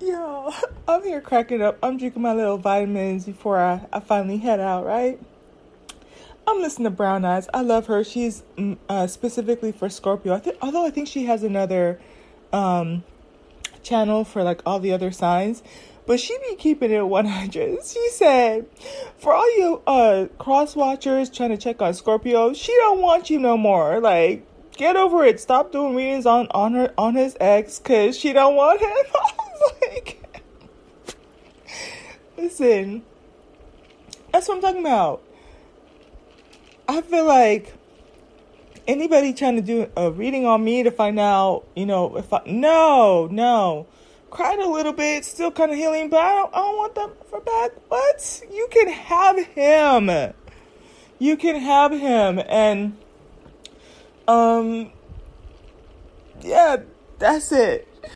Yo, I'm here cracking up. I'm drinking my little vitamins before I, I finally head out, right? I'm listening to Brown Eyes. I love her. She's mm, uh, specifically for Scorpio. I although I think she has another um, channel for like all the other signs, but she be keeping it 100. She said, for all you uh, cross watchers trying to check on Scorpio, she don't want you no more. Like, get over it. Stop doing readings on on her on his ex because she don't want him. I was like, listen, that's what I'm talking about. I feel like anybody trying to do a reading on me to find out, you know, if I no, no, cried a little bit, still kind of healing, but I don't, I don't want that for back. What? You can have him. You can have him, and um, yeah, that's it.